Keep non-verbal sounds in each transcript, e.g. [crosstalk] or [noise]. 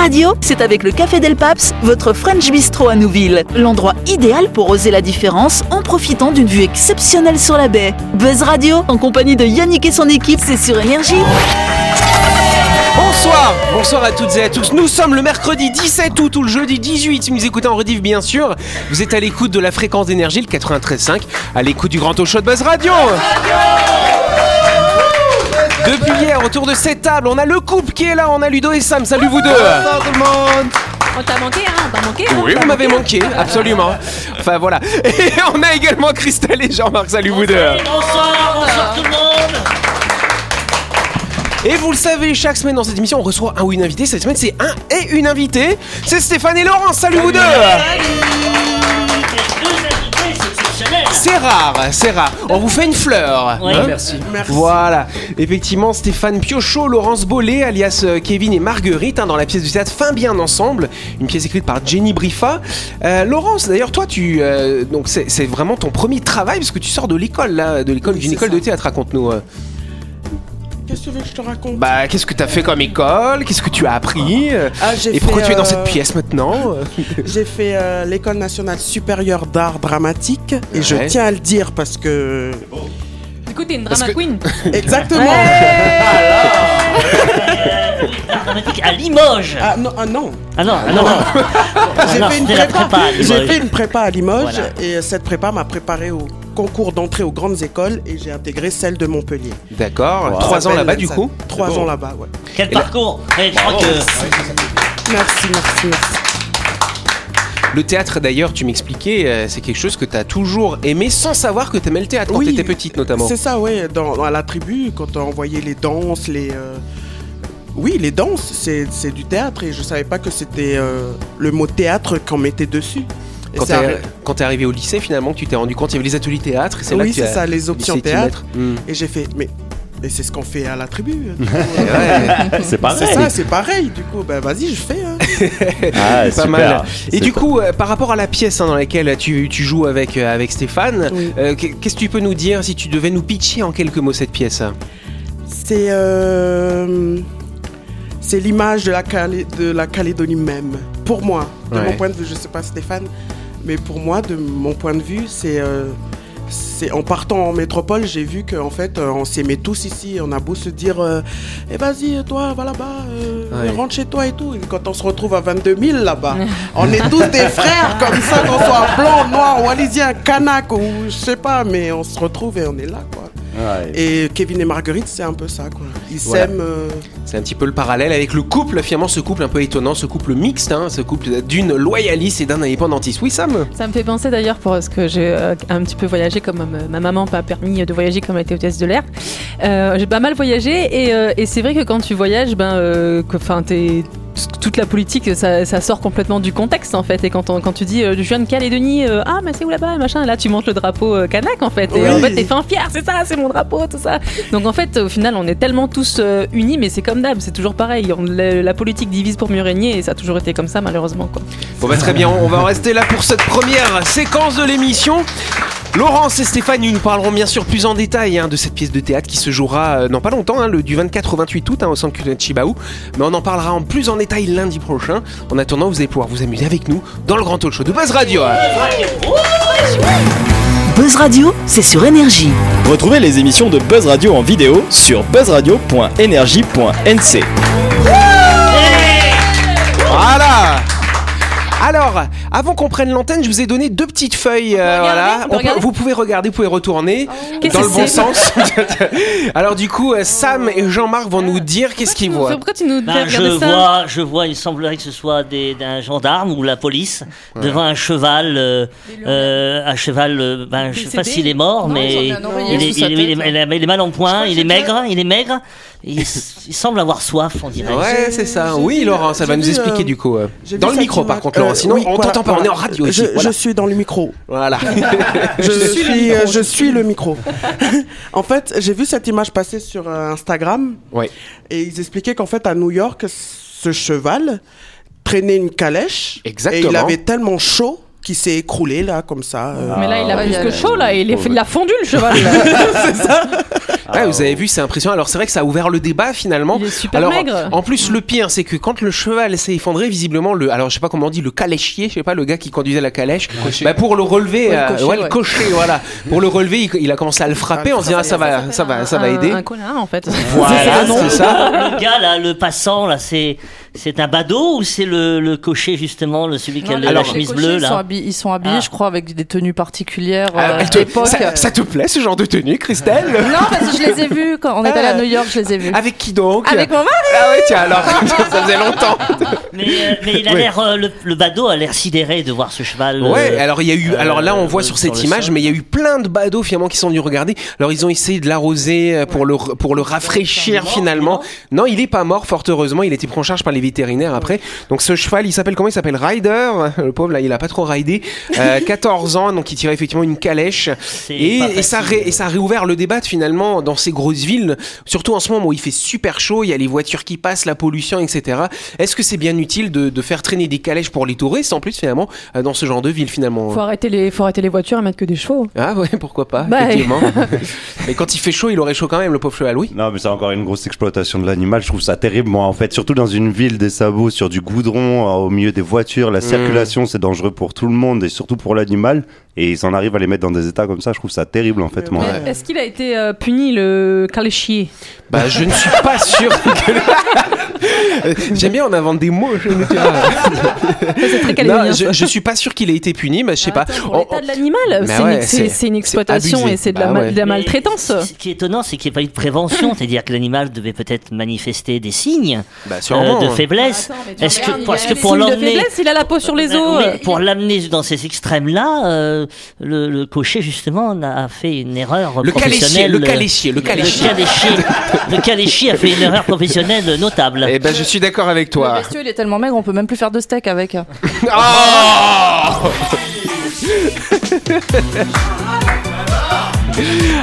Radio, c'est avec le Café Del Paps, votre French Bistro à Nouville. L'endroit idéal pour oser la différence en profitant d'une vue exceptionnelle sur la baie. Buzz Radio, en compagnie de Yannick et son équipe, c'est sur Énergie. Bonsoir, bonsoir à toutes et à tous. Nous sommes le mercredi 17 août ou le jeudi 18. Si vous écoutez en rediff, bien sûr, vous êtes à l'écoute de la fréquence d'énergie, le 93.5, à l'écoute du grand talk show de Buzz Radio. Depuis hier, autour de cette table, on a le couple qui est là. On a Ludo et Sam. Salut vous deux. tout le monde On t'a manqué, hein On t'a manqué hein Oui, vous m'avez manqué, absolument. Enfin voilà. Et on a également Christelle et Jean-Marc. Salut vous deux. Bonsoir, bonsoir tout le monde Et vous le savez, chaque semaine dans cette émission, on reçoit un ou une invitée. Cette semaine, c'est un et une invitée. C'est Stéphane et Laurent. Salut vous deux. Exceptionnel C'est rare, c'est rare. On vous fait une fleur. Ouais. Hein Merci. Voilà. Effectivement, Stéphane Piochot, Laurence Bollet, alias euh, Kevin et Marguerite, hein, dans la pièce du théâtre Fin bien ensemble, une pièce écrite par Jenny Briffa. Euh, Laurence, d'ailleurs, toi, tu, euh, donc c'est vraiment ton premier travail parce que tu sors de l'école là, de l'école Oui, d'une école ça. de théâtre. Raconte-nous. euh. Qu'est-ce que tu veux que je te raconte? Bah, qu'est-ce que tu as fait comme école? Qu'est-ce que tu as appris? Euh, Ah, j'ai Et pourquoi tu es dans euh, cette pièce maintenant? Euh [laughs] J'ai fait euh, l'école nationale supérieure d'art dramatique et je tiens à le dire parce que Du coup, t'es une drama que- queen. [laughs] exactement. Euh, [laughs] dramatique à Limoges Ah non, ah non. Ah non, ah non, non. J'ai non, fait une c'était la prépa. prépa à Limoges. J'ai fait une prépa à Limoges Voilà. et euh, cette prépa m'a préparé au concours d'entrée aux grandes écoles et j'ai intégré celle de Montpellier. D'accord. Trois ans là-bas, du coup. Trois ans là-bas, ouais. Quel parcours je crois que Merci, merci, merci. Le théâtre, d'ailleurs, tu m'expliquais, euh, c'est quelque chose que tu as toujours aimé sans savoir que tu aimais le théâtre quand Oui, tu étais petite, notamment. C'est ça, ouais. Dans, dans- à la tribu, quand on voyait les danses, les. euh, Oui, les danses, c'est c'est du théâtre et je savais pas que c'était euh, le mot théâtre qu'on mettait dessus. Quand quand t'es arrivé au lycée, finalement, que tu t'es rendu compte, il y avait les ateliers théâtre, c'est là Oui, que tu c'est as ça, les options théâtre. Hmm. Et j'ai fait, mais, c'est ce qu'on fait à la tribu. [laughs] coup. Ouais, [laughs] C'est pareil. c'est ça, c'est pareil. Du coup, ben vas-y, je fais. hein. [laughs] Ah, pas super. mal. Et du pas- coup, euh, par rapport à la pièce hein, dans laquelle tu, tu joues avec, euh, avec Stéphane, Oui. euh, qu'est-ce que tu peux nous dire si tu devais nous pitcher en quelques mots cette pièce? C'est euh, c'est l'image de la Calé- de la Calédonie même. Pour moi, de Ouais. mon point de vue, je sais pas Stéphane, mais pour moi, de mon point de vue, c'est euh, en partant en métropole, j'ai vu qu'en fait, euh, on s'aimait tous ici. On a beau se dire, euh, eh vas-y, toi, va là-bas, euh, Ouais. rentre chez toi et tout. Et quand on se retrouve à 22 000 là-bas, [laughs] on est tous des frères comme ça, qu'on soit blanc, noir, wallisien, kanak ou je sais pas, mais on se retrouve et on est là, quoi. Ouais. Et Kevin et Marguerite, c'est un peu ça, quoi. Ils Voilà. s'aiment. euh, C'est un petit peu le parallèle avec le couple, finalement, ce couple un peu étonnant, ce couple mixte, hein, ce couple d'une loyaliste et d'un indépendantiste. Oui, Sam Ça me fait penser d'ailleurs parce que j'ai euh, un petit peu voyagé comme euh, ma maman m'a permis de voyager comme elle était hôtesse de l'air. Euh, j'ai pas mal voyagé et, euh, et c'est vrai que quand tu voyages, ben, euh, que, 'fin, t'es- toute la politique, ça, ça sort complètement du contexte en fait. Et quand, on- quand tu dis euh, je viens de Calédonie, euh, ah mais c'est où là-bas, machin, là tu montes le drapeau euh, kanak en fait. Et Oui. en fait t'es fin fier, c'est ça, c'est mon drapeau, tout ça. Donc en fait au final on est tellement tous euh, unis, mais c'est comme d'hab, c'est toujours pareil. On- la, la politique divise pour mieux régner et ça a toujours été comme ça malheureusement quoi. Bon bah très bien, on va en rester là pour cette première séquence de l'émission. Laurence et Stéphane, nous nous parlerons bien sûr plus en détail hein, de cette pièce de théâtre qui se jouera euh, dans pas longtemps, hein, le, du 24 au 28 août hein, au centre culturel de Chibaou. Mais on en parlera en plus en détail lundi prochain. En attendant, vous allez pouvoir vous amuser avec nous dans le grand talk show de Buzz Radio. Buzz Radio, c'est sur Énergie. Retrouvez les émissions de Buzz Radio en vidéo sur buzzradio.energie.nc. alors, avant qu'on prenne l'antenne, je vous ai donné deux petites feuilles. euh, regarder voilà, On peut On peut- regarder vous pouvez regarder, vous pouvez retourner Qu'est-ce dans que le bon c'est sens. [laughs] Alors du coup, euh, Sam et Jean-Marc vont nous dire qu'est-ce qu'ils voient. Pourquoi tu nous Ben, fais je regarder ça vois, je vois, il semblerait que ce soit des- d'un gendarme ou la police devant un cheval, euh, euh, un cheval, euh, ben, je sais pas Décédé s'il est mort, Non, mais ils ont mis un oreiller il est, sous sa il est- tête, il est- là. il est- il est mal en point, il est maigre, il est maigre, il, semble avoir soif, on dirait. Ouais, c'est ça. Oui, Laurent, ça va nous expliquer euh, du coup. euh. Dans le micro, par image. contre, Laurent. Euh, Sinon, oui, on voilà, t'entend pas. On est en radio je, ici. je suis dans le micro. Voilà. [laughs] Je, suis, euh, je suis le micro. [laughs] en fait, j'ai vu cette image passer sur Instagram Ouais. et ils expliquaient qu'en fait, à New York, ce cheval traînait une calèche Exactement. et il avait tellement chaud qu'il s'est écroulé là, comme ça. euh. Mais là, il a Ah, plus il y a- que chaud, là. Il, est, il a fondu, le cheval. [laughs] là. Ouais, vous avez vu, c'est impressionnant. Alors c'est vrai que ça a ouvert le débat finalement. Il est super Alors, maigre. En plus, le pire, c'est que quand le cheval s'est effondré, visiblement, le, alors je sais pas comment on dit, le caléchier, je sais pas, le gars qui conduisait la calèche, bah, pour le relever, Ouais, le euh, cocher, ouais, le ouais. cocher, voilà, pour le relever, il, il a commencé à le frapper en se disant ah, ça va, ça va, ça va Un- aider. Un colin en fait. Voilà, [laughs] c'est ça. Le gars là, le passant là, c'est c'est un badaud ou c'est le, le cocher justement, le celui qui a la chemise bleue Ils sont là habillés, ils sont habillés, Ah. je crois, avec des tenues particulières Ah, euh, te- d'époque. ça, ça te plaît ce genre de tenue, Christelle [laughs] Non, parce que je les ai vus quand on est allé à New York, je les ai vus. Avec qui donc Avec mon mari. Ah ouais, tiens alors, [laughs] ça faisait longtemps. Mais, euh, mais il a Ouais. l'air, euh, le, le badaud a l'air sidéré de voir ce cheval. Ouais, euh, alors il y a eu, euh, alors là on voit euh, sur sur cette image, sol. mais il y a eu plein de badauds finalement qui sont venus regarder. Alors ils ont essayé de l'arroser pour le pour le rafraîchir finalement. Non, il est pas mort, fort heureusement. Il a été pris en charge par les vétérinaires après. Donc ce cheval, il s'appelle comment? Il s'appelle Ryder. [laughs] Le pauvre là, il a pas trop ridé. Euh, 14 ans, donc il tirait effectivement une calèche. Et, ça ré- et ça a réouvert le débat finalement dans ces grosses villes, surtout en ce moment où il fait super chaud, il y a les voitures qui passent, la pollution, etc. Est-ce que c'est bien utile de, de faire traîner des calèches pour les touristes en plus finalement euh, dans ce genre de ville finalement? Faut arrêter les, faut arrêter les voitures et mettre que des chevaux. Ah ouais, pourquoi pas, Bah, effectivement. [laughs] Mais quand il fait chaud, il aurait chaud quand même, le pauvre cheval, oui. Non, mais c'est encore une grosse exploitation de l'animal. Je trouve ça terrible, moi, en fait. Surtout dans une ville des sabots, sur du goudron, euh, au milieu des voitures. La circulation, c'est dangereux pour tout le monde et surtout pour l'animal. Et ils en arrivent à les mettre dans des états comme ça. Je trouve ça terrible, en fait, moi. Est-ce qu'il a été euh, puni le caléchier Bah, je ne suis pas sûr que. [laughs] [laughs] J'aime bien, on invente des mots. Je pas. C'est très Non, je, je suis pas sûr qu'il ait été puni, mais je sais pas. Attends, Pour On- l'état de l'animal, Bah c'est ouais, une- c'est c'est- c'est une c'est exploitation et c'est de la, Bah ma- ouais. de la Mais maltraitance. Ce ce qui est étonnant, c'est qu'il n'y a pas eu de prévention, c'est-à-dire que l'animal devait peut-être manifester des signes Bah, euh, de faiblesse. Est-ce que parce que pour l'emmener, il a la peau sur les os. mais pour l'amener dans ces extrêmes-là, euh, le, le cocher justement a fait une erreur Le professionnelle. le caléchier, le caléchier. Le caléchier, le caléchier a fait une erreur professionnelle notable. Eh ben, je suis d'accord avec Le toi. bestiau, il est tellement maigre, on peut même plus faire de steak avec. [laughs] Oh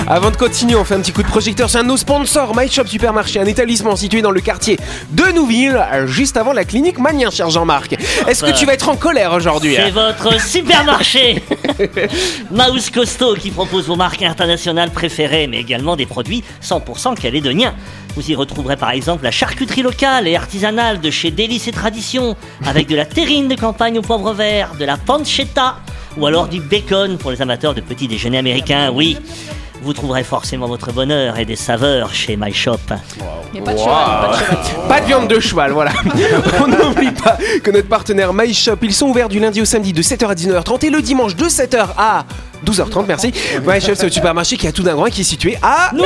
Avant de continuer, on fait un petit coup de projecteur sur un de nos sponsors, My Shop Supermarché, un établissement situé dans le quartier de Nouville, juste avant la clinique Manien, cher Jean-Marc. Est-ce que tu vas être en colère aujourd'hui C'est votre supermarché [laughs] Mouse Costaud qui propose vos marques internationales préférées, mais également des produits 100% calédoniens. Vous y retrouverez par exemple la charcuterie locale et artisanale de chez Délices et Traditions, avec de la terrine de campagne au poivre vert, de la pancetta, ou alors du bacon pour les amateurs de petits déjeuners américains, oui. Vous trouverez forcément votre bonheur et des saveurs chez My Shop. Pas de cheval, pas de cheval. [laughs] Pas de viande de cheval, voilà. [laughs] On n'oublie pas que notre partenaire My Shop, ils sont ouverts du lundi au samedi de 7h à 19h30 et le dimanche de 7h à 12h30, merci. [laughs] My Shop, c'est le supermarché qui a tout d'un grand qui est situé à C'est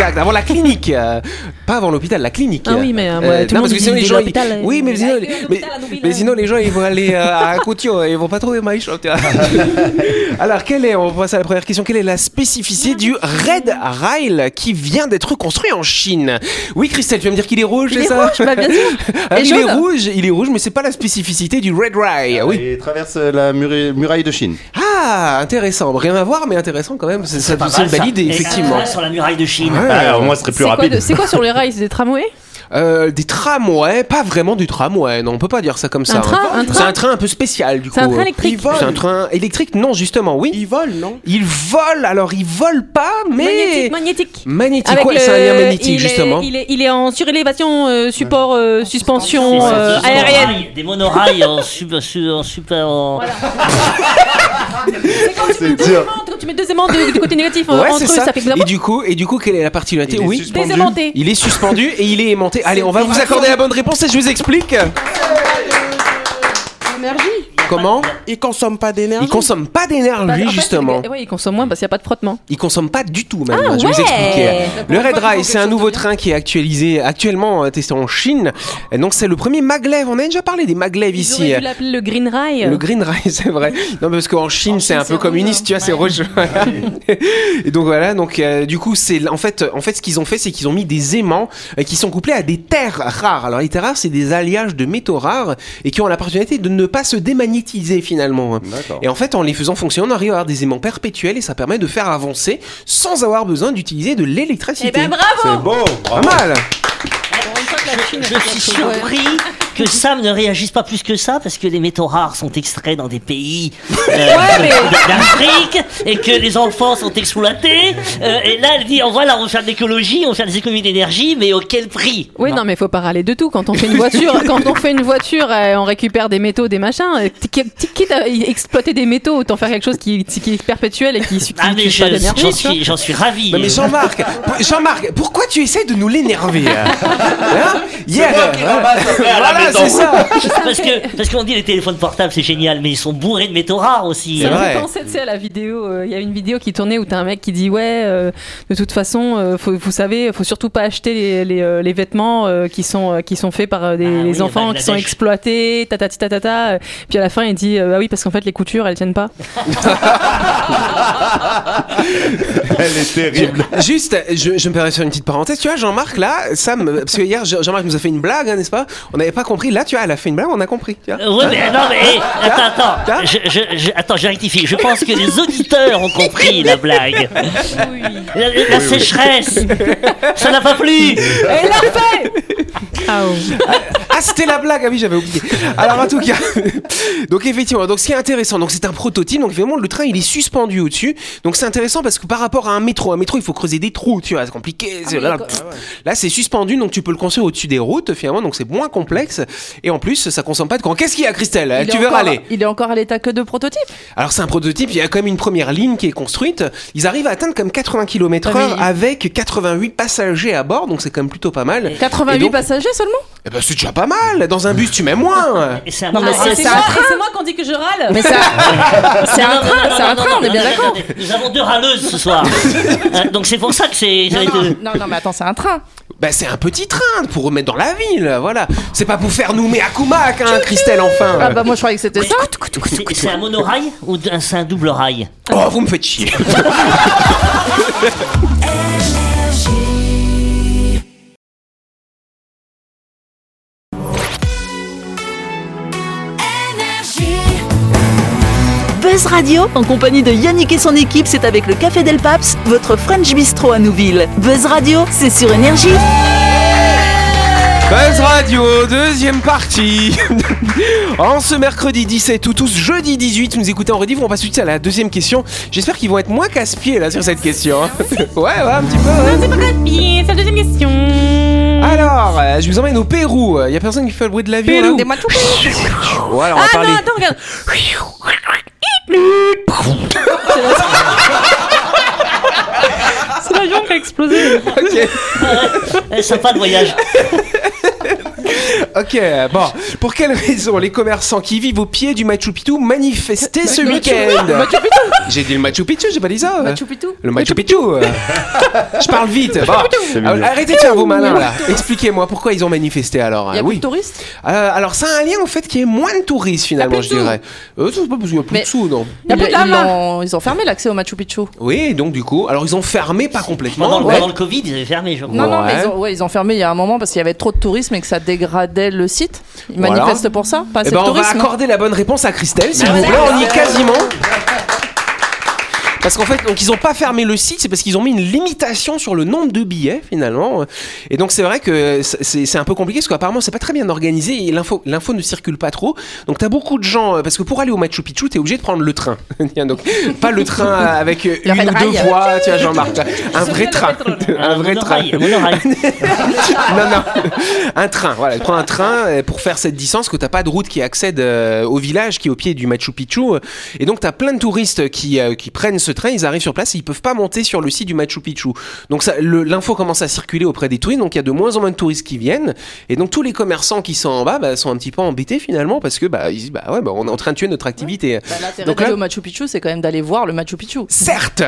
Exact, avant la clinique. euh, pas avant l'hôpital, la clinique. Ah oui, mais, euh, ouais, tout le non, monde parce que dit sinon les gens. ils- euh, Oui, mais il sinon, mais, mais les gens ils vont aller euh, à Coutio, ils vont pas trouver My Shop. [laughs] Alors, quelle est, on passe à la première question, quelle est la spécificité du Red Rail qui vient d'être construit en Chine? Oui, Christelle, tu vas me dire qu'il est rouge, Il c'est est ça? rouge, bah bien sûr. [laughs] Ah, Et il est rouge, il est rouge, mais c'est pas la spécificité du Red Rail. Oui. Et traverse la muraille, de Chine. Ah, intéressant. Rien à voir, mais intéressant quand même. C'est ça- Pas c'est mal, une belle ça. idée, Et effectivement. Sur la muraille de Chine. Ouais. Ah, au moins, ce serait plus C'est quoi, rapide. de- c'est quoi sur les rails? C'est des tramways? [laughs] Euh, des tramways, pas vraiment du tramway, non, on peut pas dire ça comme ça. Un train, hein. un train C'est un train? un peu spécial du coup. C'est un train euh. électrique. Il vole. C'est un train électrique, non justement, oui. Ils volent, non? Il vole, alors il vole pas, mais Magnétique, magnétique. magnétique. Avec Quoi, le- c'est un lien magnétique il justement. Est, il, est, il est en surélévation, euh, support, euh, suspension C'est- euh, c'est des aérienne. monorails- Des monorails en super. en super en- [laughs] C'est dur. Tu mets deux aimants du, du côté négatif euh, Ouais, entre c'est eux, ça. ça fait que et du coup, et du coup, quelle est la particularité Il est Oui, suspendu. Désaimanté. il est suspendu et il est aimanté. Allez, on va vous accorder la bonne réponse et je vous explique. Énergie. Comment Ils consomment pas d'énergie. Il consomme pas Bah, d'énergie fait, justement. Ouais, il consomme moins parce qu'il n'y a pas de frottement. Il consomme pas du tout, même. Ah, je vais vous ouais. expliquer. Le Red Rail, c'est un nouveau train qui est actualisé, actuellement euh, testé en Chine. Et donc, c'est le premier maglev. On a déjà parlé des maglev Ils ici. auraient dû l'appeler le Green Rail. Le Green Rail, [laughs] c'est vrai. Non, parce qu'en Chine, c'est un peu communiste, tu vois, c'est rouge. [laughs] Et donc voilà, donc euh, du coup, c'est en fait, en fait, ce qu'ils ont fait, c'est qu'ils ont mis des aimants euh, qui sont couplés à des terres rares. Alors les terres rares, c'est des alliages de métaux rares et qui ont la particularité de ne pas se démagnétiser finalement. D'accord. Et en fait, en les faisant fonctionner, on arrive à avoir des aimants perpétuels et ça permet de faire avancer sans avoir besoin d'utiliser de l'électricité. Eh ben C'est bravo beau. Pas mal. Je, je suis surpris que Sam ne réagisse pas plus que ça parce que les métaux rares sont extraits dans des pays euh, [laughs] mais- d'Afrique et que les enfants sont exploités. Euh, et là, elle dit, oh, voilà, on va faire de l'écologie, on va faire des économies d'énergie, mais au quel prix? Oui, non, mais faut pas râler de tout. Quand on fait une voiture, [laughs] quand on fait une voiture, euh, on récupère des métaux, des machins. qui- qui- Quitte à exploiter des métaux, autant faire quelque chose qui, qui est perpétuel et qui, qui Ah, mais je- j'en suis, j'en suis ravi. Mais Jean-Marc, Jean-Marc, pourquoi tu essaies de nous l'énerver hein? [laughs] Hein? Hier, hein voilà, c'est ça. [laughs] parce que parce qu'on dit les téléphones portables c'est génial, mais ils sont bourrés de métaux rares aussi. C'est Ça me penser, tu sais, à la vidéo. euh, Il y a une vidéo qui tournait où t'as un mec qui dit ouais, euh, de toute façon, euh, faut, vous savez, faut surtout pas acheter les, les, euh, les vêtements euh, qui sont euh, qui sont faits par euh, des, Ah les oui, enfants qui sont exploités, tatati tatata. euh, Puis à la fin, il dit euh, ah oui parce qu'en fait les coutures elles tiennent pas. [laughs] Elle est terrible. Juste, je, je me permets de faire une petite parenthèse. Tu vois, Jean-Marc, là, Sam, parce que hier, Jean- Jean-Marc nous a fait une blague, hein, n'est-ce pas? On n'avait pas compris. Là, tu vois, elle a fait une blague, on a compris. Tu vois Euh, Ouais, mais non, mais [laughs] hey, attends, attends, je, je, je- attends, je rectifie. Je pense que les auditeurs ont compris la blague. La, la sécheresse, ça n'a pas plu. Il l'a refait Ah, oh. Ah, c'était la blague. Ah oui, j'avais oublié. Alors, en tout cas, [laughs] donc effectivement, donc ce qui est intéressant, donc c'est un prototype. Donc évidemment, le train, il est suspendu au-dessus. Donc c'est intéressant parce que par rapport à un métro, un métro, il faut creuser des trous. Tu vois, c'est compliqué. là, pff, là, c'est suspendu, donc tu peux le construire au-dessus des routes finalement. Donc c'est moins complexe. Et en plus, ça consomme pas de courant. Qu'est-ce qu'il y a, Christelle? Il Tu veux encore- râler Il est encore à l'état que de prototype. Alors c'est un prototype, il y a quand même une première ligne qui est construite. Ils arrivent à atteindre comme 80 km/h Ah oui. avec 88 passagers à bord, donc c'est quand même plutôt pas mal. 88 Et donc- passagers seulement? Eh ben c'est déjà pas mal. Dans un bus, tu mets moins. Et c'est un Non, mais bon- c'est- moi, train. et c'est moi qu'on dit que je râle Mais ça, c'est un [laughs] train, non, c'est un non, train, non, on est bien d'accord. Nous avons deux râleuses ce soir. [laughs] Euh, Donc c'est pour ça que c'est. non, non, non, mais attends, c'est un train. Bah c'est un petit train pour remettre dans la ville, voilà. C'est pas pour faire nous mais à Kumak, hein, Christelle, enfin. Ah bah moi je croyais que c'était ça. C'est c'est un monorail ou un- c'est un double rail? Oh, vous me faites chier. [laughs] Buzz Radio, en compagnie de Yannick et son équipe, c'est avec le Café Del Paps, votre French Bistro à Nouville. Buzz Radio, c'est sur Énergie. Radio, deuxième partie. [laughs] en ce mercredi 17 ou tous jeudi 18, vous nous écoutez en rediff, on passe tout de suite à la deuxième question. J'espère qu'ils vont être moins casse-pieds là sur cette question. hein. [laughs] ouais, ouais, un petit peu. ouais. C'est la deuxième question. Alors, euh, je vous emmène au Pérou. Il y a personne qui fait le bruit de l'avion là Des Machu Picchu. Ouais, alors on va Ah parler. non, attends, regarde. [laughs] C'est l'avion qui a explosé. Eh, Sympa le voyage. in. [laughs] Ok, bon. Pour quelle raison les commerçants qui vivent au pied du Machu Picchu manifestaient ce week-end J'ai dit le Machu Picchu, j'ai pas dit ça. Machu Picchu. Le Machu Picchu. [laughs] Je parle vite. Bon. Alors, arrêtez de faire vos malins là. Expliquez-moi pourquoi ils ont manifesté alors. Il y a Ah, plus oui. de touristes Euh, alors c'est un lien en fait qui est moins de touristes finalement, je dirais. Euh, c'est pas parce qu'il y a plus Mais- de sous, non. ils, plus de ils lama. l'ont- ils ont fermé l'accès au Machu Picchu. Oui, donc du coup, alors ils ont fermé pas complètement. Pendant, le- ouais. pendant le Covid, ils avaient fermé, je crois. Non, non, mais ils ont, ouais, ils ont fermé il y a un moment parce qu'il y avait trop de tourisme et que ça dégradait le site. Ils Voilà. manifestent pour ça, pas Eh assez ben, de on va accorder la bonne réponse à Christelle, s'il vous plaît. On y est quasiment. Parce qu'en fait, donc ils ont pas fermé le site, c'est parce qu'ils ont mis une limitation sur le nombre de billets finalement. Et donc c'est vrai que c'est un peu compliqué parce qu'apparemment c'est pas très bien organisé et l'info l'info ne circule pas trop. Donc t'as beaucoup de gens parce que pour aller au Machu Picchu t'es obligé de prendre le train. [laughs] Tiens, donc pas le train avec Le une ou deux voies, tu vois Jean-Marc, un vrai train, [laughs] un vrai train. [laughs] non, non. Un train, voilà. Tu prends un train euh, pour faire cette distance que t'as pas de route qui accède euh, au village qui est au pied du Machu Picchu. Et donc t'as plein de touristes qui, euh, qui prennent ce train, ils arrivent sur place et ils peuvent pas monter sur le site du Machu Picchu. Donc l'info commence à circuler auprès des touristes, donc il y a de moins en moins de touristes qui viennent. Et donc tous les commerçants qui sont en bas bah, sont un petit peu embêtés finalement parce que bah, ils disent bah ouais, bah, on est en train de tuer notre activité. Bah, L'intérêt Donc d'aller là- au Machu Picchu, c'est quand même d'aller voir le Machu Picchu. Certes,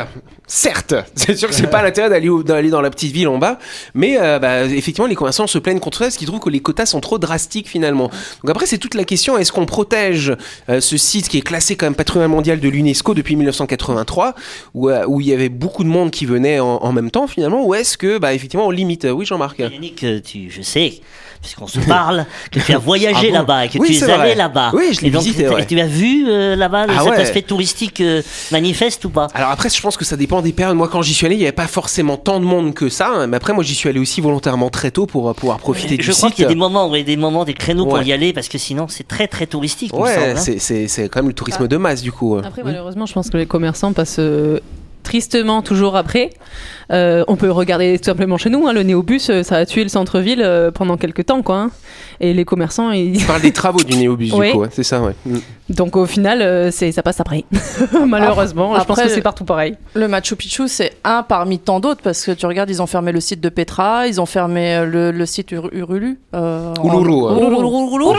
certes, [laughs] c'est sûr que c'est pas l'intérêt d'aller dans la petite ville en bas, mais euh, bah, effectivement les commerçants se plaignent contre ça parce qu'ils trouvent que les quotas sont trop drastiques finalement. Donc après c'est toute la question est-ce qu'on protège euh, ce site qui est classé comme patrimoine mondial de l'UNESCO depuis 1983 où, euh, où il y avait beaucoup de monde qui venait en, même temps finalement ou est-ce que bah effectivement on limite? Oui Jean-Marc. Yannick, euh, tu, je sais, puisqu'on se parle, que tu as [laughs] voyagé Ah bon là-bas et que Oui, tu c'est es allé là-bas. Oui, je l'ai Et donc, visité, tu- ouais. et tu as vu euh, là-bas Ah cet ouais. aspect touristique euh, manifeste ou pas? Alors après, je pense que ça dépend des périodes. Moi, quand j'y suis allé, il n'y avait pas forcément tant de monde que ça. hein. Mais après, moi, j'y suis allé aussi volontairement très tôt pour euh, pouvoir profiter du Je crois site. qu'il y a des moments, ouais, des moments, des créneaux pour y aller parce que sinon c'est très très touristique. Ouais, hein. c'est- c'est c'est quand même le tourisme de masse du coup. Après, Oui. malheureusement, je pense que les commerçants passent euh, tristement toujours après. Euh, on peut regarder tout simplement chez nous, hein, le néobus, euh, ça a tué le centre-ville euh, pendant quelques temps, quoi. hein. Et les commerçants, ils... Tu parles des travaux du néobus [laughs] Oui. du coup, ouais, c'est ça, ouais. Mm. donc au final, euh, c'est ça passe après. [laughs] malheureusement, je pense Après, que c'est partout pareil. Le Machu Picchu, c'est un parmi tant d'autres parce que tu regardes, ils ont fermé le site de Petra, ils ont fermé le, le site Ur- Urulu. euh, en- Uluru. Uluru.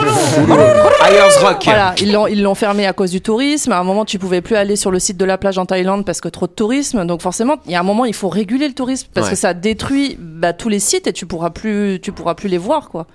Ayers Rock. Voilà, ils l'ont fermé à cause du tourisme. À un moment, tu pouvais plus aller sur le site de la plage en Thaïlande parce que trop de tourisme. Donc forcément, il y a un moment, il faut réguler le tourisme parce Ouais. que ça détruit bah, tous les sites et tu pourras plus, tu pourras plus les voir quoi.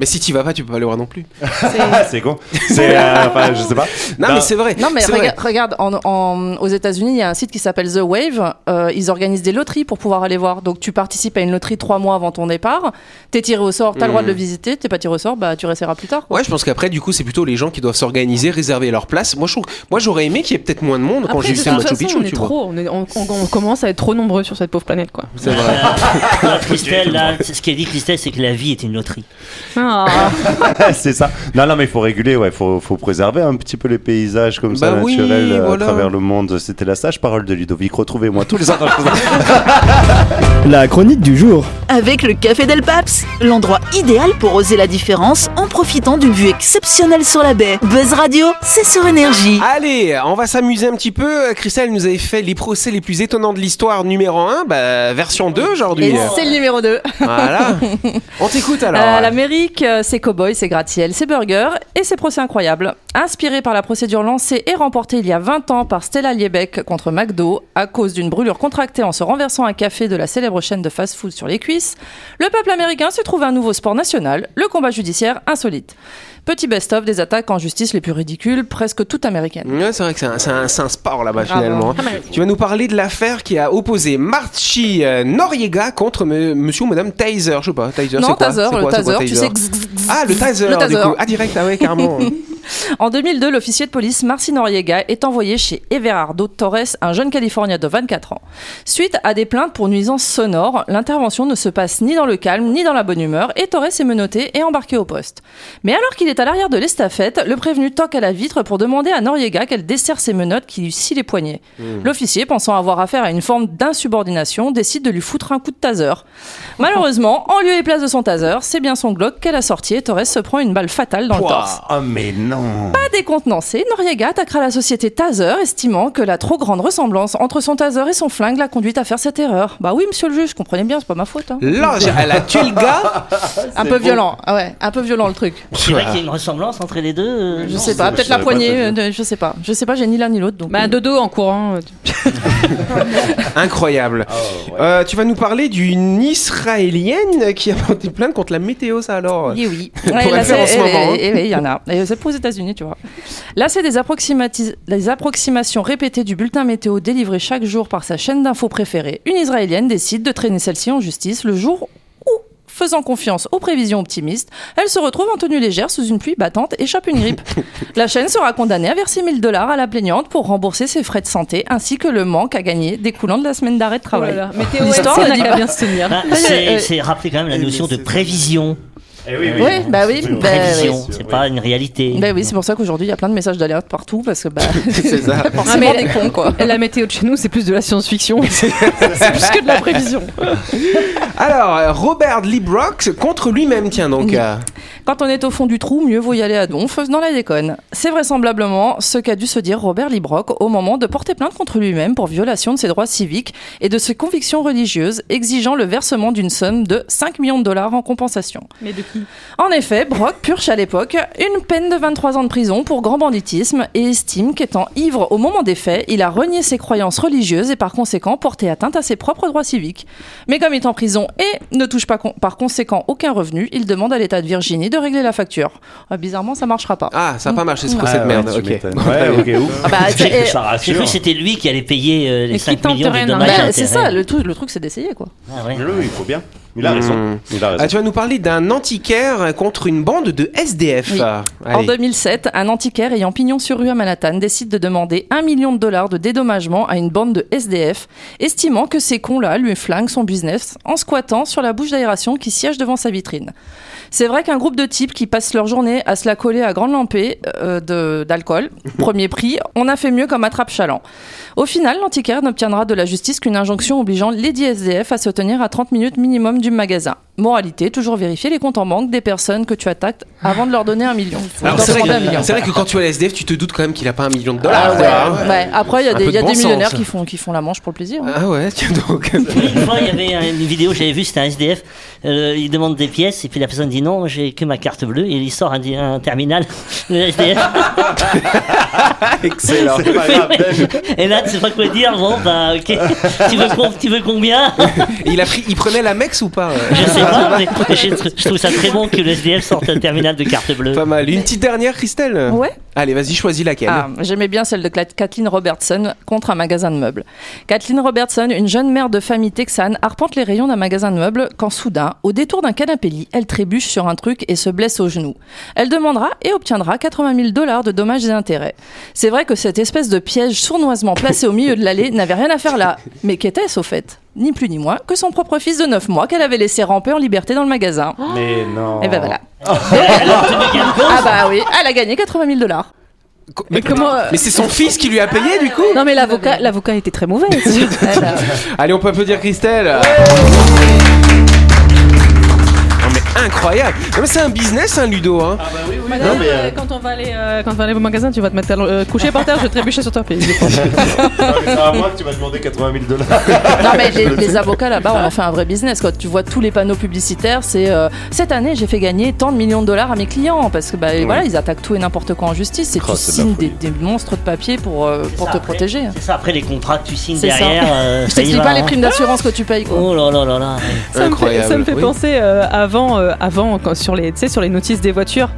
Mais si tu vas pas, tu peux pas le voir non plus. [laughs] c'est con. C'est, euh, enfin, je sais pas. Non, mais c'est vrai. Non mais c'est rega- vrai. regarde, en, en- aux États-Unis, il y a un site qui s'appelle The Wave. Euh, ils organisent des loteries pour pouvoir aller voir. Donc tu participes à une loterie trois mois avant ton départ. T'es tiré au sort, t'as le droit de le Mhm. visiter. T'es pas tiré au sort, bah tu resteras plus tard. quoi. Ouais, je pense qu'après, du coup, c'est plutôt les gens qui doivent s'organiser, réserver leur place. Moi, je trouve, moi, j'aurais aimé qu'il y ait peut-être moins de monde quand j'ai toute Machu Picchu, on, est tu vois. trop, on, est- on- on- on commence à être trop nombreux sur cette pauvre planète, quoi. C'est vrai. [laughs] [laughs] Christelle, là, c'est- ce qu'elle dit Christelle, c'est que la vie est une loterie. Ah. [laughs] c'est ça. Non, non, mais il faut réguler, ouais. Faut, faut préserver un petit peu les paysages comme ça, Bah oui, naturels, euh, voilà. à travers le monde. C'était la sage parole de Ludovic. Retrouvez-moi tous les soirs. La chronique du jour. Avec le Café Del Paps, l'endroit idéal pour oser la différence en profitant d'une vue exceptionnelle sur la baie. Buzz Radio, c'est sur énergie. Allez, on va s'amuser un petit peu. Christelle nous avait fait les procès les plus étonnants de l'histoire numéro 1, bah, version 2 aujourd'hui. C'est le numéro 2. Voilà. [laughs] On t'écoute alors. Euh, L'Amérique, euh, c'est cow-boy, c'est gratte-ciel, c'est burger et c'est procès incroyable. Inspiré par la procédure lancée et remportée il y a 20 ans par Stella Liebeck contre McDo à cause d'une brûlure contractée en se renversant un café de la célèbre chaîne de fast-food sur les cuisses, le peuple américain s'est trouvé un nouveau sport national, le combat judiciaire insolite. Petit best-of des attaques en justice les plus ridicules, presque toutes américaines. Ouais, c'est vrai que c'est un, un- un sport là-bas finalement. Tu vas nous parler de l'affaire qui a opposé Marchi euh, Noriega contre me- monsieur ou madame Taser. Je sais pas, Taser c'est quoi? Taser, C'est le quoi, c'est quoi, taser, tu sais. Ah, le taser, Le du taser. coup. Ah, direct, ah ouais, carrément. [laughs] En 2002, l'officier de police Marcy Noriega est envoyé chez Everardo Torres, un jeune Californien de 24 ans. Suite à des plaintes pour nuisances sonores, l'intervention ne se passe ni dans le calme ni dans la bonne humeur et Torres est menotté et embarqué au poste. Mais alors qu'il est à l'arrière de l'estafette, le prévenu toque à la vitre pour demander à Noriega qu'elle desserre ses menottes qui lui scient les poignets. L'officier, pensant avoir affaire à une forme d'insubordination, décide de lui foutre un coup de taser. Malheureusement, en lieu et place de son taser, c'est bien son Glock qu'elle a sorti et Torres se prend une balle fatale dans le torse. oh, mais non. Pas décontenancé, Noriega attaquera la société Taser, estimant que la trop grande ressemblance entre son taser et son flingue l'a conduite à faire cette erreur. Bah oui, monsieur le juge, comprenez bien, c'est pas ma faute. hein. Là, j'ai- elle a tué le gars. [laughs] Un peu violent, ah ouais, un peu violent le truc. C'est vrai qu'il y a une ressemblance entre les deux. euh, Je non sais pas, peut-être la poignée, euh, je sais pas. Je sais pas, j'ai ni l'un ni l'autre. Donc... Bah, dodo en courant. euh, [laughs] Incroyable. Euh, tu vas nous parler d'une Israélienne qui a porté plainte contre la météo, ça alors? Oui, oui. Pour Ouais, là, la faire en ce moment, hein. eh, eh, eh, il y en a. Et c'est États-Unis, tu vois. Là, c'est des, approximati- des approximations répétées du bulletin météo délivré chaque jour par sa chaîne d'infos préférée. Une Israélienne décide de traîner celle-ci en justice le jour où, faisant confiance aux prévisions optimistes, elle se retrouve en tenue légère sous une pluie battante et chope une grippe. [laughs] La chaîne sera condamnée à verser 1000 dollars à la plaignante pour rembourser ses frais de santé ainsi que le manque à gagner découlant de la semaine d'arrêt de Oh travail. là là. Météo L'histoire n'a qu'à bien se tenir. Ah, c'est c'est rappeler quand même la notion de prévision. Eh oui, Oui, bah oui, bah, oui. c'est pas une réalité. Bah oui, c'est pour ça qu'aujourd'hui il y a plein de messages d'alerte partout parce que bah, [laughs] C'est ça. [laughs] forcément Ah, mais- des cons quoi. La météo de chez nous, c'est plus de la science-fiction. [laughs] c'est plus que de la prévision. Alors, Robert Librox contre lui-même, tiens donc. Oui. euh, Quand on est au fond du trou, mieux vaut y aller à donf dans la déconne. C'est vraisemblablement ce qu'a dû se dire Robert Librock au moment de porter plainte contre lui-même pour violation de ses droits civiques et de ses convictions religieuses, exigeant le versement d'une somme de 5 millions de dollars en compensation. Mais de En effet, Brock purge à l'époque une peine de 23 ans de prison pour grand banditisme et estime qu'étant ivre au moment des faits, il a renié ses croyances religieuses et par conséquent porté atteinte à ses propres droits civiques. Mais comme il est en prison et ne touche pas con- par conséquent aucun revenu, il demande à l'État de Virginie de régler la facture. Ah, bizarrement, ça marchera pas. Ah, ça n'a pas marché ce Ah, procès de ouais, merde. Ok. Ouais, [laughs] ok, ouf. Ah bah, [laughs] J'ai et- Ça j'ai rassure. cru que c'était lui qui allait payer euh, les Et qui 5 millions de dommages bah, c'est ça, le truc, le truc c'est d'essayer quoi. Ah ouais. Oui, oui, il faut bien. Il a raison. Mmh. Il a raison. Ah, tu vas nous parler d'un antiquaire contre une bande de SDF. Oui. En allez. 2007, un antiquaire ayant pignon sur rue à Manhattan décide de demander un million de dollars de dédommagement à une bande de SDF, estimant que ces cons-là lui flinguent son business en squattant sur la bouche d'aération qui siège devant sa vitrine. C'est vrai qu'un groupe de types qui passent leur journée à se la coller à grande lampée euh, d'alcool, [laughs] premier prix, on a fait mieux comme attrape-chaland. Au final, l'antiquaire n'obtiendra de la justice qu'une injonction obligeant les 10 SDF à se tenir à 30 minutes minimum du magasin. Moralité, toujours vérifier les comptes en banque des personnes que tu attaques avant de leur donner un million. Alors, c'est vrai, que, c'est vrai que quand tu vois les SDF, tu te doutes quand même qu'il a pas un million de dollars. Ah hein. ouais. Après, il y a des, y a millionnaires qui font, qui font la manche pour le plaisir. hein. Ah ouais, tiens donc. [laughs] Une fois, il y avait une vidéo, j'avais vu, c'était un SDF. euh, il demande des pièces et puis la personne dit non, j'ai que ma carte bleue et il sort un, un terminal [laughs] de SDF. [laughs] Excellent. C'est pas grave. et là, tu sais pas quoi dire. Bon, bah, ok. tu, veux, com- tu veux combien? Il, a pris, il prenait la Mex ou pas? Je sais pas, mais [laughs] je, je trouve ça très bon que le SDF sorte un terminal de carte bleue. Pas mal. Une petite dernière, Christelle? Ouais. Allez, vas-y, choisis laquelle. Ah, J'aimais bien celle de Kathleen Robertson contre un magasin de meubles. Kathleen Robertson, une jeune mère de famille texane, arpente les rayons d'un magasin de meubles quand soudain, au détour d'un canapé lit, elle trébuche sur un truc et se blesse au genou. Elle demandera et obtiendra 80 000 dollars de dommages et intérêts. C'est vrai que cette espèce de piège sournoisement placé au milieu de l'allée n'avait rien à faire là. Mais qu'était-ce au fait? Ni plus ni moins que son propre fils de 9 mois qu'elle avait laissé ramper en liberté dans le magasin. Mais non. Et ben voilà. Elle a obtenu gain de cause. Ah bah oui, elle a gagné 80 000 dollars. Mais, comment, euh, mais c'est son fils qui lui a payé du coup Non mais l'avocat, l'avocat était très mauvais. [laughs] Allez, on peut applaudir Christelle. Incroyable. C'est un business, hein, Ludo. Hein. Madame, mais, euh, quand on va aller, euh, quand on va aller au magasin, tu vas te mettre euh, couché par terre, je vais trébucher sur toi. c'est à [laughs] moi que tu vas demander 80 000 dollars. Non mais les, les avocats là-bas on en fait un vrai business quand tu vois tous les panneaux publicitaires c'est euh, cette année j'ai fait gagner tant de millions de dollars à mes clients parce que bah, voilà ils attaquent tout et n'importe quoi en justice et Oh, tu signes des, des monstres de papier pour, euh, pour Ça, te après- protéger. C'est ça, après les contrats que tu signes C'est ça. derrière. euh, Je ça y t'explique pas les hein. primes d'assurance que tu payes quoi. Oh là là là là. Ça me fait, Incroyable. ça me fait Oui. penser avant, euh, avant quand sur les, tu sais, sur les notices des voitures,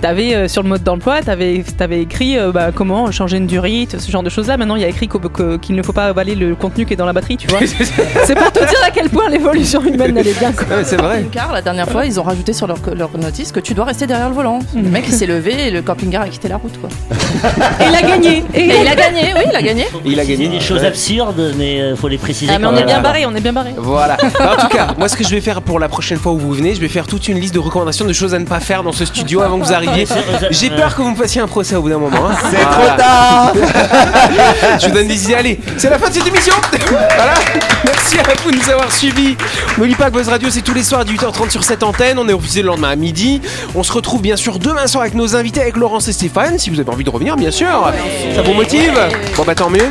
t'avais euh, sur le mode d'emploi, t'avais, t'avais écrit euh, bah, comment changer une durite, ce genre de choses-là. Maintenant, il y a écrit qu'au- que- qu'il ne faut pas avaler le contenu qui est dans la batterie, tu vois. C'est pour te dire à quel point l'évolution humaine elle est bien. Quoi. C'est vrai. Car la dernière fois ils ont rajouté sur leur, leur notice que tu dois rester derrière le volant. Le mec il s'est levé et le camping-car a quitté la route quoi. Et il a gagné. Et il a gagné, oui il a gagné. Il a gagné. des choses absurdes, mais euh, faut les préciser. Ah, mais quand on est même. bien barré, on est bien barré. Voilà. Bah, en tout cas, moi, ce que je vais faire pour la prochaine fois où vous venez, je vais faire toute une liste de recommandations de choses à ne pas faire dans ce studio avant que vous arriviez. J'ai peur que vous me fassiez un procès au bout d'un moment. hein. C'est Voilà. trop tard [laughs] Je vous donne des idées. Allez, c'est la fin de cette émission. voilà. Merci à vous de nous avoir suivis. N'oublie pas que Buzz Radio, c'est tous les soirs à 18h30 sur cette antenne. On est refusé le lendemain à midi. On se retrouve bien sûr demain soir avec nos invités, avec Laurence et Stéphane. Si vous avez envie de revenir, bien sûr. Ça vous motive? Bon, bah tant mieux.